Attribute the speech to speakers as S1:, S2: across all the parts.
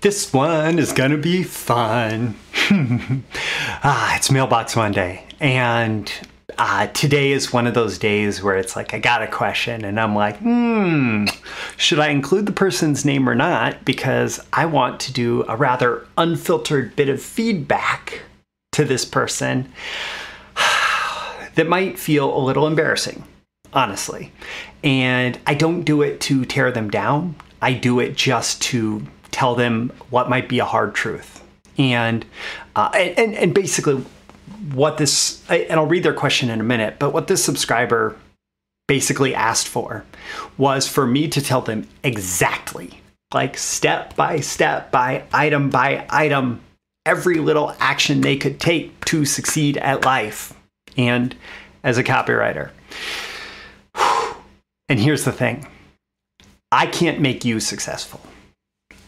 S1: This one is gonna be fun. ah, it's Mailbox Monday, and uh, today is one of those days where it's like I got a question, and I'm like, hmm, should I include the person's name or not? Because I want to do a rather unfiltered bit of feedback to this person that might feel a little embarrassing, honestly. And I don't do it to tear them down. I do it just to tell them what might be a hard truth. And uh, and and basically what this and I'll read their question in a minute, but what this subscriber basically asked for was for me to tell them exactly like step by step by item by item every little action they could take to succeed at life and as a copywriter. And here's the thing. I can't make you successful.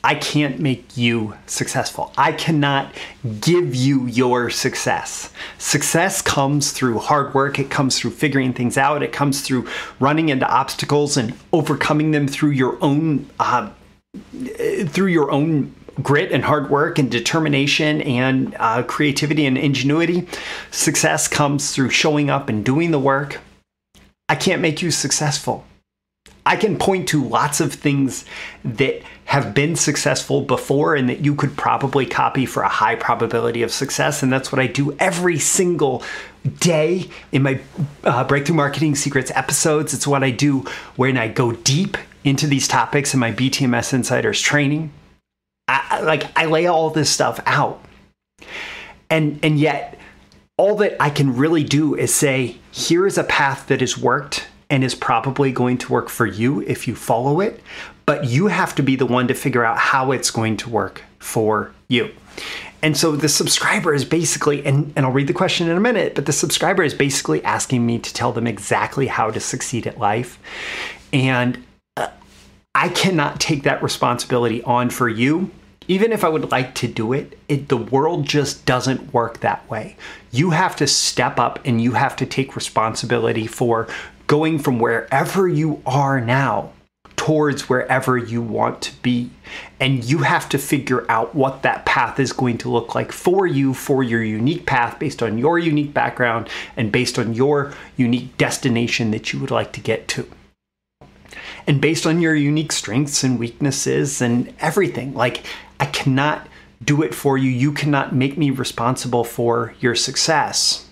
S1: I can't make you successful. I cannot give you your success. Success comes through hard work, it comes through figuring things out, it comes through running into obstacles and overcoming them through your own uh, through your own grit and hard work and determination and uh, creativity and ingenuity. Success comes through showing up and doing the work. I can't make you successful. I can point to lots of things that have been successful before and that you could probably copy for a high probability of success. And that's what I do every single day in my uh, Breakthrough Marketing Secrets episodes. It's what I do when I go deep into these topics in my BTMS Insiders training. I, like I lay all this stuff out. And and yet all that I can really do is say here is a path that has worked and is probably going to work for you if you follow it, but you have to be the one to figure out how it's going to work for you. And so the subscriber is basically, and, and I'll read the question in a minute, but the subscriber is basically asking me to tell them exactly how to succeed at life. And uh, I cannot take that responsibility on for you even if I would like to do it, it, the world just doesn't work that way. You have to step up and you have to take responsibility for going from wherever you are now towards wherever you want to be. And you have to figure out what that path is going to look like for you, for your unique path, based on your unique background and based on your unique destination that you would like to get to. And based on your unique strengths and weaknesses and everything. Like, I cannot do it for you. You cannot make me responsible for your success.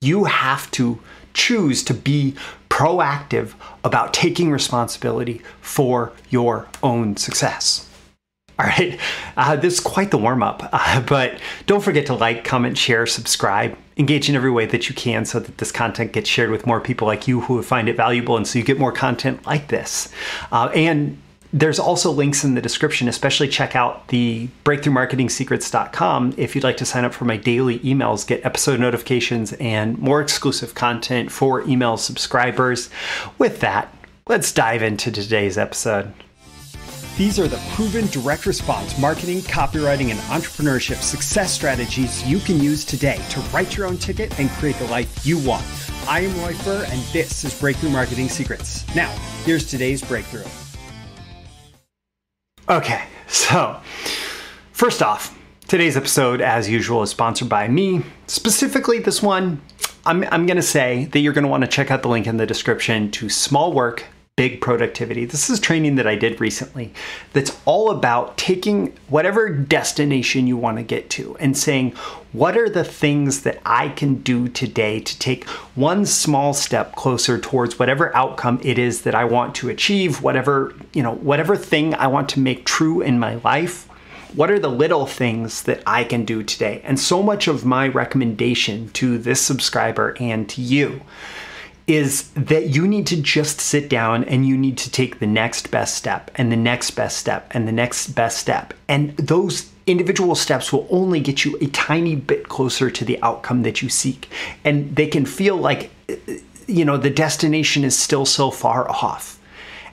S1: You have to choose to be proactive about taking responsibility for your own success. All right, uh, this is quite the warm up, uh, but don't forget to like, comment, share, subscribe, engage in every way that you can so that this content gets shared with more people like you who find it valuable and so you get more content like this. Uh, and there's also links in the description, especially check out the breakthroughmarketingsecrets.com if you'd like to sign up for my daily emails, get episode notifications, and more exclusive content for email subscribers. With that, let's dive into today's episode. These are the proven direct response marketing, copywriting, and entrepreneurship success strategies you can use today to write your own ticket and create the life you want. I am Roy Furr, and this is Breakthrough Marketing Secrets. Now, here's today's breakthrough. Okay, so first off, today's episode, as usual, is sponsored by me. Specifically, this one, I'm, I'm going to say that you're going to want to check out the link in the description to Small Work, Big Productivity. This is training that I did recently that's all about taking whatever destination you want to get to and saying, what are the things that I can do today to take one small step closer towards whatever outcome it is that I want to achieve, whatever, you know, whatever thing I want to make true in my life? What are the little things that I can do today? And so much of my recommendation to this subscriber and to you is that you need to just sit down and you need to take the next best step and the next best step and the next best step. And those individual steps will only get you a tiny bit closer to the outcome that you seek. And they can feel like, you know, the destination is still so far off.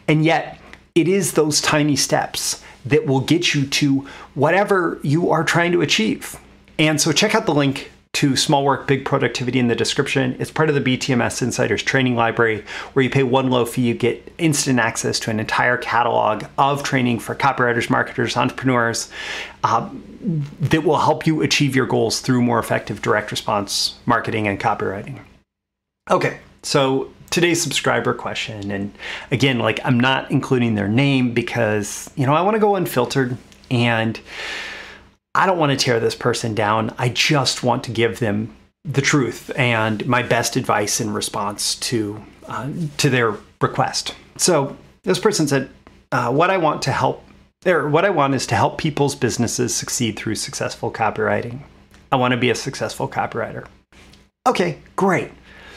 S1: And yet, it is those tiny steps that will get you to whatever you are trying to achieve. And so, check out the link to Small Work, Big Productivity in the description. It's part of the BTMS Insiders training library where you pay one low fee, you get instant access to an entire catalog of training for copywriters, marketers, entrepreneurs uh, that will help you achieve your goals through more effective direct response marketing and copywriting. Okay, so today's subscriber question, and again, like I'm not including their name because, you know, I want to go unfiltered and I don't want to tear this person down. I just want to give them the truth and my best advice in response to uh, to their request. So this person said, uh, "What I want to help, or what I want is to help people's businesses succeed through successful copywriting. I want to be a successful copywriter." Okay, great,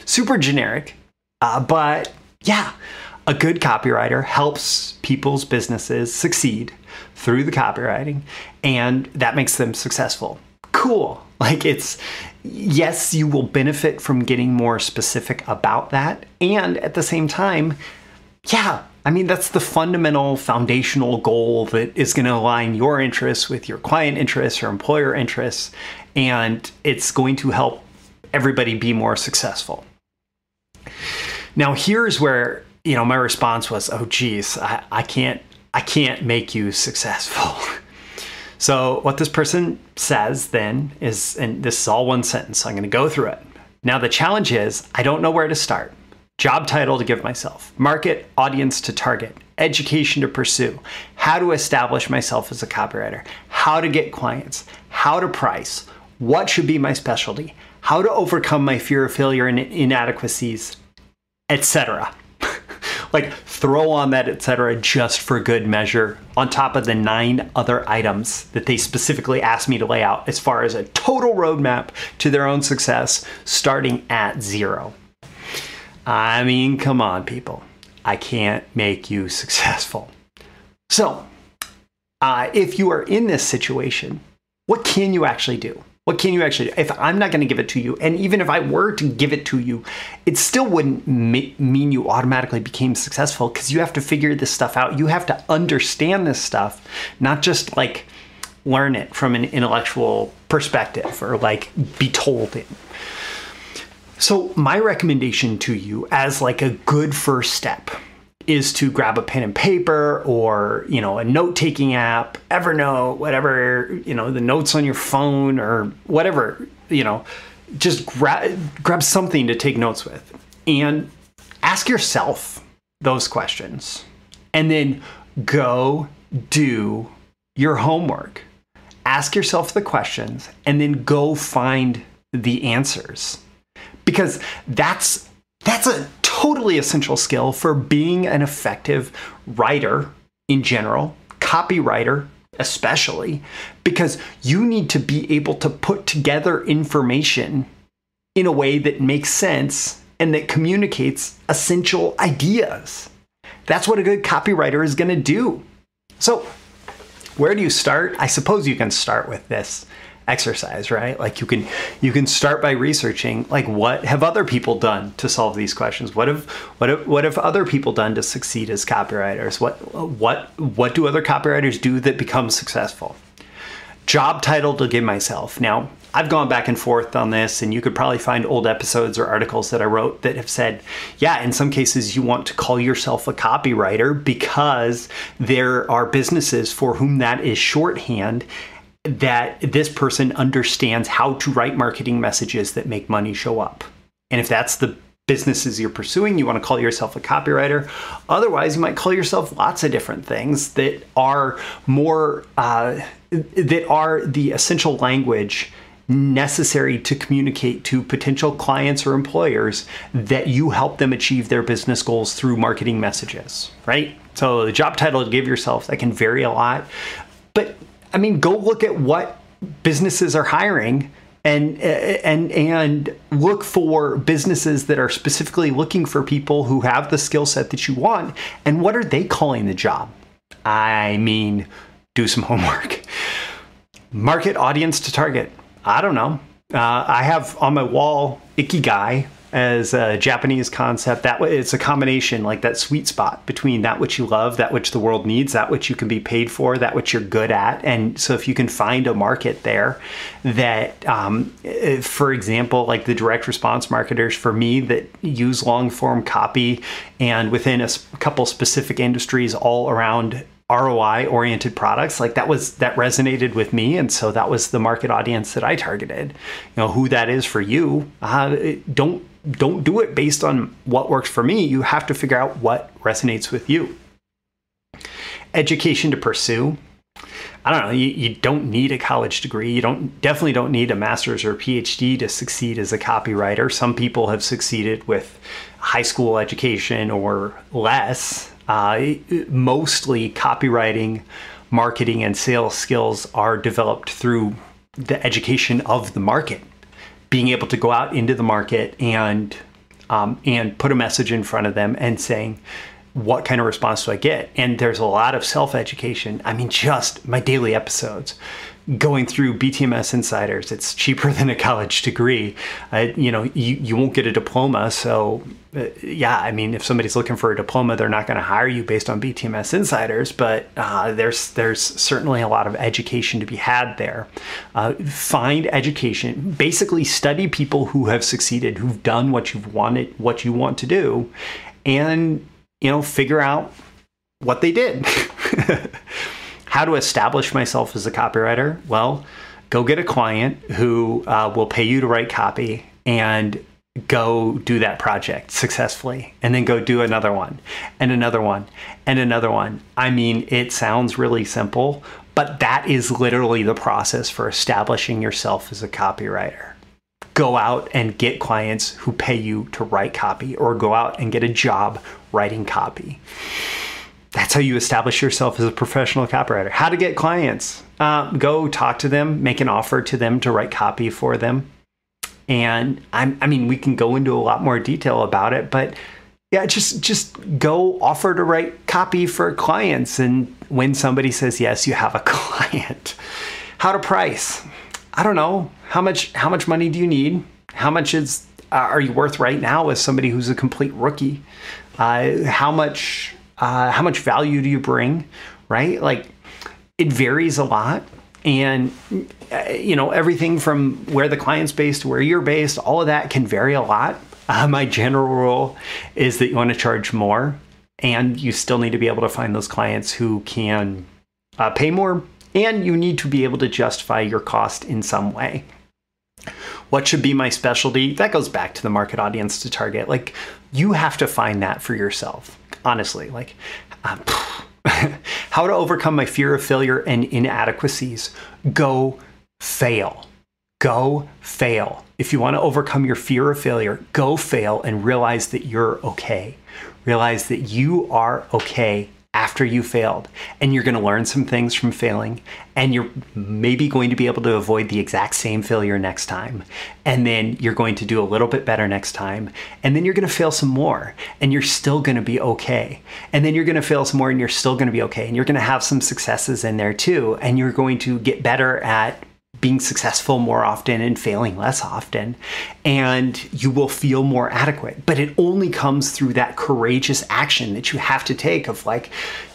S1: super generic, uh, but yeah, a good copywriter helps people's businesses succeed through the copywriting and that makes them successful. Cool. Like it's yes, you will benefit from getting more specific about that and at the same time, yeah, I mean that's the fundamental foundational goal that is going to align your interests with your client interests or employer interests and it's going to help everybody be more successful. Now here's where you know, my response was, "Oh, geez, I, I can't, I can't make you successful." so what this person says then is, and this is all one sentence. So I'm going to go through it. Now the challenge is, I don't know where to start. Job title to give myself, market, audience to target, education to pursue, how to establish myself as a copywriter, how to get clients, how to price, what should be my specialty, how to overcome my fear of failure and inadequacies, etc like throw on that etc just for good measure on top of the nine other items that they specifically asked me to lay out as far as a total roadmap to their own success starting at zero. I mean come on people. I can't make you successful. So uh, if you are in this situation what can you actually do what can you actually do? If I'm not going to give it to you, and even if I were to give it to you, it still wouldn't mean you automatically became successful because you have to figure this stuff out. You have to understand this stuff, not just like learn it from an intellectual perspective or like be told it. So, my recommendation to you as like a good first step is to grab a pen and paper or you know a note-taking app evernote whatever you know the notes on your phone or whatever you know just grab grab something to take notes with. And ask yourself those questions and then go do your homework. Ask yourself the questions and then go find the answers. Because that's that's a totally essential skill for being an effective writer in general, copywriter especially, because you need to be able to put together information in a way that makes sense and that communicates essential ideas. That's what a good copywriter is going to do. So, where do you start? I suppose you can start with this exercise right? Like you can you can start by researching like what have other people done to solve these questions? What have what have, what have other people done to succeed as copywriters? What what what do other copywriters do that become successful? Job title to give myself. Now I've gone back and forth on this, and you could probably find old episodes or articles that I wrote that have said, yeah, in some cases you want to call yourself a copywriter because there are businesses for whom that is shorthand that this person understands how to write marketing messages that make money show up. And if that's the businesses you're pursuing, you want to call yourself a copywriter. Otherwise, you might call yourself lots of different things that are more uh, that are the essential language necessary to communicate to potential clients or employers that you help them achieve their business goals through marketing messages, right? So the job title to give yourself that can vary a lot, but I mean, go look at what businesses are hiring and and and look for businesses that are specifically looking for people who have the skill set that you want. And what are they calling the job? I mean do some homework. Market audience to target. I don't know. Uh, i have on my wall ikigai as a Japanese concept. That it's a combination, like that sweet spot between that which you love, that which the world needs, that which you can be paid for, that which you're good at. And so, if you can find a market there, that, um, for example, like the direct response marketers for me that use long form copy and within a couple specific industries all around ROI oriented products like that was that resonated with me and so that was the market audience that I targeted you know who that is for you uh, don't don't do it based on what works for me you have to figure out what resonates with you education to pursue I don't know, you, you don't need a college degree. You don't definitely don't need a master's or PhD to succeed as a copywriter. Some people have succeeded with high school education or less. Uh, mostly copywriting, marketing, and sales skills are developed through the education of the market. Being able to go out into the market and um, and put a message in front of them and saying, what kind of response do I get? And there's a lot of self education. I mean, just my daily episodes going through BTMS Insiders. It's cheaper than a college degree. Uh, you know, you, you won't get a diploma. So, uh, yeah, I mean, if somebody's looking for a diploma, they're not going to hire you based on BTMS Insiders. But uh, there's there's certainly a lot of education to be had there. Uh, find education. Basically, study people who have succeeded, who've done what you've wanted, what you want to do, and you know, figure out what they did. How to establish myself as a copywriter? Well, go get a client who uh, will pay you to write copy and go do that project successfully and then go do another one and another one and another one. I mean, it sounds really simple, but that is literally the process for establishing yourself as a copywriter go out and get clients who pay you to write copy or go out and get a job writing copy. That's how you establish yourself as a professional copywriter. How to get clients. Uh, go talk to them, make an offer to them to write copy for them. And I'm, I mean, we can go into a lot more detail about it, but yeah, just just go offer to write copy for clients. And when somebody says yes, you have a client. How to price. I don't know how much how much money do you need? How much is uh, are you worth right now as somebody who's a complete rookie? Uh, how much uh, how much value do you bring? Right, like it varies a lot, and uh, you know everything from where the client's based to where you're based. All of that can vary a lot. Uh, my general rule is that you want to charge more, and you still need to be able to find those clients who can uh, pay more and you need to be able to justify your cost in some way. What should be my specialty? That goes back to the market audience to target. Like, you have to find that for yourself, honestly. Like, uh, how to overcome my fear of failure and inadequacies. Go fail. Go fail. If you want to overcome your fear of failure, go fail and realize that you're okay. Realize that you are okay after you failed. And you're going to learn some things from failing. And you're maybe going to be able to avoid the exact same failure next time. And then you're going to do a little bit better next time. And then you're going to fail some more. And you're still going to be okay. And then you're going to fail some more and you're still going to be okay. And you're going to have some successes in there too. And you're going to get better at being successful more often and failing less often. And you will feel more adequate. But it only comes through that courageous action that you have to take of like,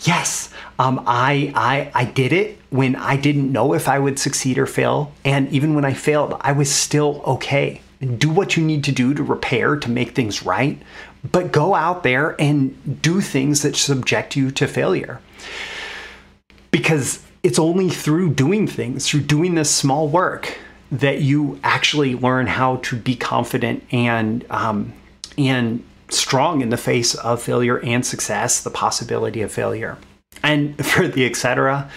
S1: yes, um, I, I, I did it when I didn't know if I would succeed or fail. And even when I failed, I was still okay. Do what you need to do to repair, to make things right. But go out there and do things that subject you to failure. Because it's only through doing things, through doing this small work, that you actually learn how to be confident and um, and strong in the face of failure and success, the possibility of failure. And for the etc.,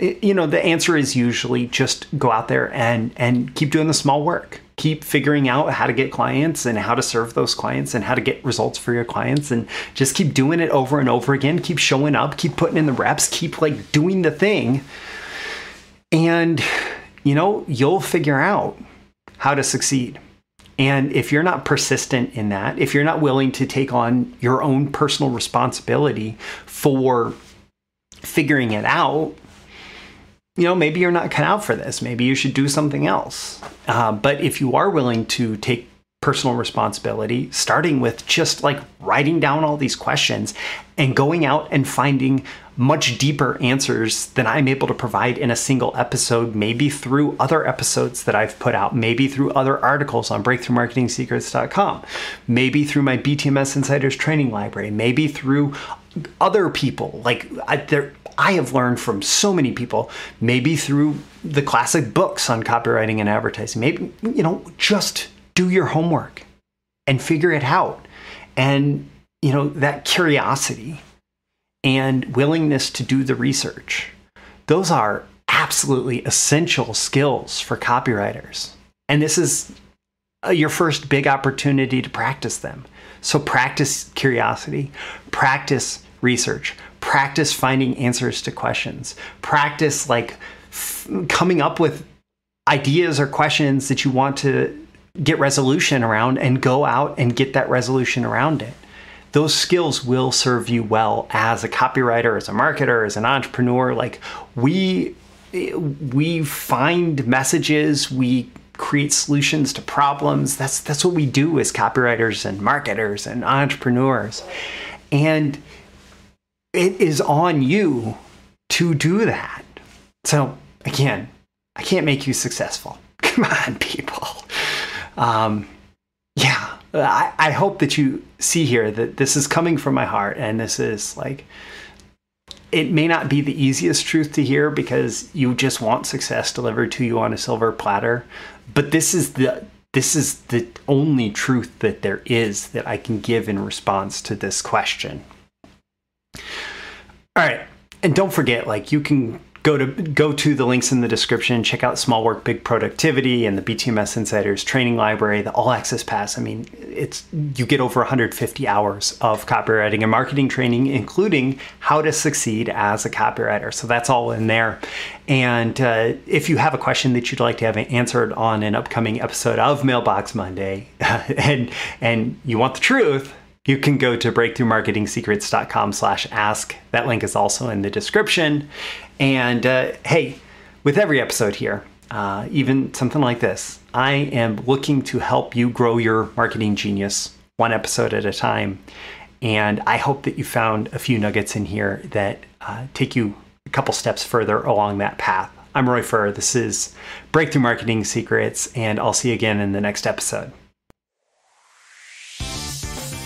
S1: you know, the answer is usually just go out there and and keep doing the small work keep figuring out how to get clients and how to serve those clients and how to get results for your clients and just keep doing it over and over again. Keep showing up keep putting in the reps keep like doing the thing. And you know you'll figure out how to succeed. And if you're not persistent in that if you're not willing to take on your own personal responsibility for figuring it out you know, maybe you're not cut out for this. Maybe you should do something else. Uh, but if you are willing to take personal responsibility, starting with just like writing down all these questions and going out and finding much deeper answers than I'm able to provide in a single episode, maybe through other episodes that I've put out, maybe through other articles on breakthroughmarketingsecrets.com, maybe through my BTMS Insiders training library, maybe through other people. Like I, there, I have learned from so many people, maybe through the classic books on copywriting and advertising. Maybe, you know, just do your homework and figure it out. And, you know, that curiosity and willingness to do the research, those are absolutely essential skills for copywriters. And this is uh, your first big opportunity to practice them. So practice curiosity, practice research, practice finding answers to questions, practice like coming up with ideas or questions that you want to get resolution around and go out and get that resolution around it. Those skills will serve you well as a copywriter, as a marketer, as an entrepreneur. Like we we find messages, we create solutions to problems. That's that's what we do as copywriters and marketers and entrepreneurs. And it is on you to do that. So again, I can't make you successful. Come on, people. Um, yeah, I, I hope that you see here that this is coming from my heart and this is like it may not be the easiest truth to hear because you just want success delivered to you on a silver platter but this is the this is the only truth that there is that I can give in response to this question. All right. And don't forget like you can go to go to the links in the description check out small work big productivity and the btms insiders training library the all access pass. I mean it's you get over 150 hours of copywriting and marketing training including how to succeed as a copywriter. So that's all in there. And uh, if you have a question that you'd like to have answered on an upcoming episode of mailbox monday and and you want the truth you can go to breakthroughmarketingsecrets.com slash ask. That link is also in the description. And uh, hey, with every episode here, uh, even something like this, I am looking to help you grow your marketing genius one episode at a time. And I hope that you found a few nuggets in here that uh, take you a couple steps further along that path. I'm Roy Furr. This is Breakthrough Marketing Secrets, and I'll see you again in the next episode.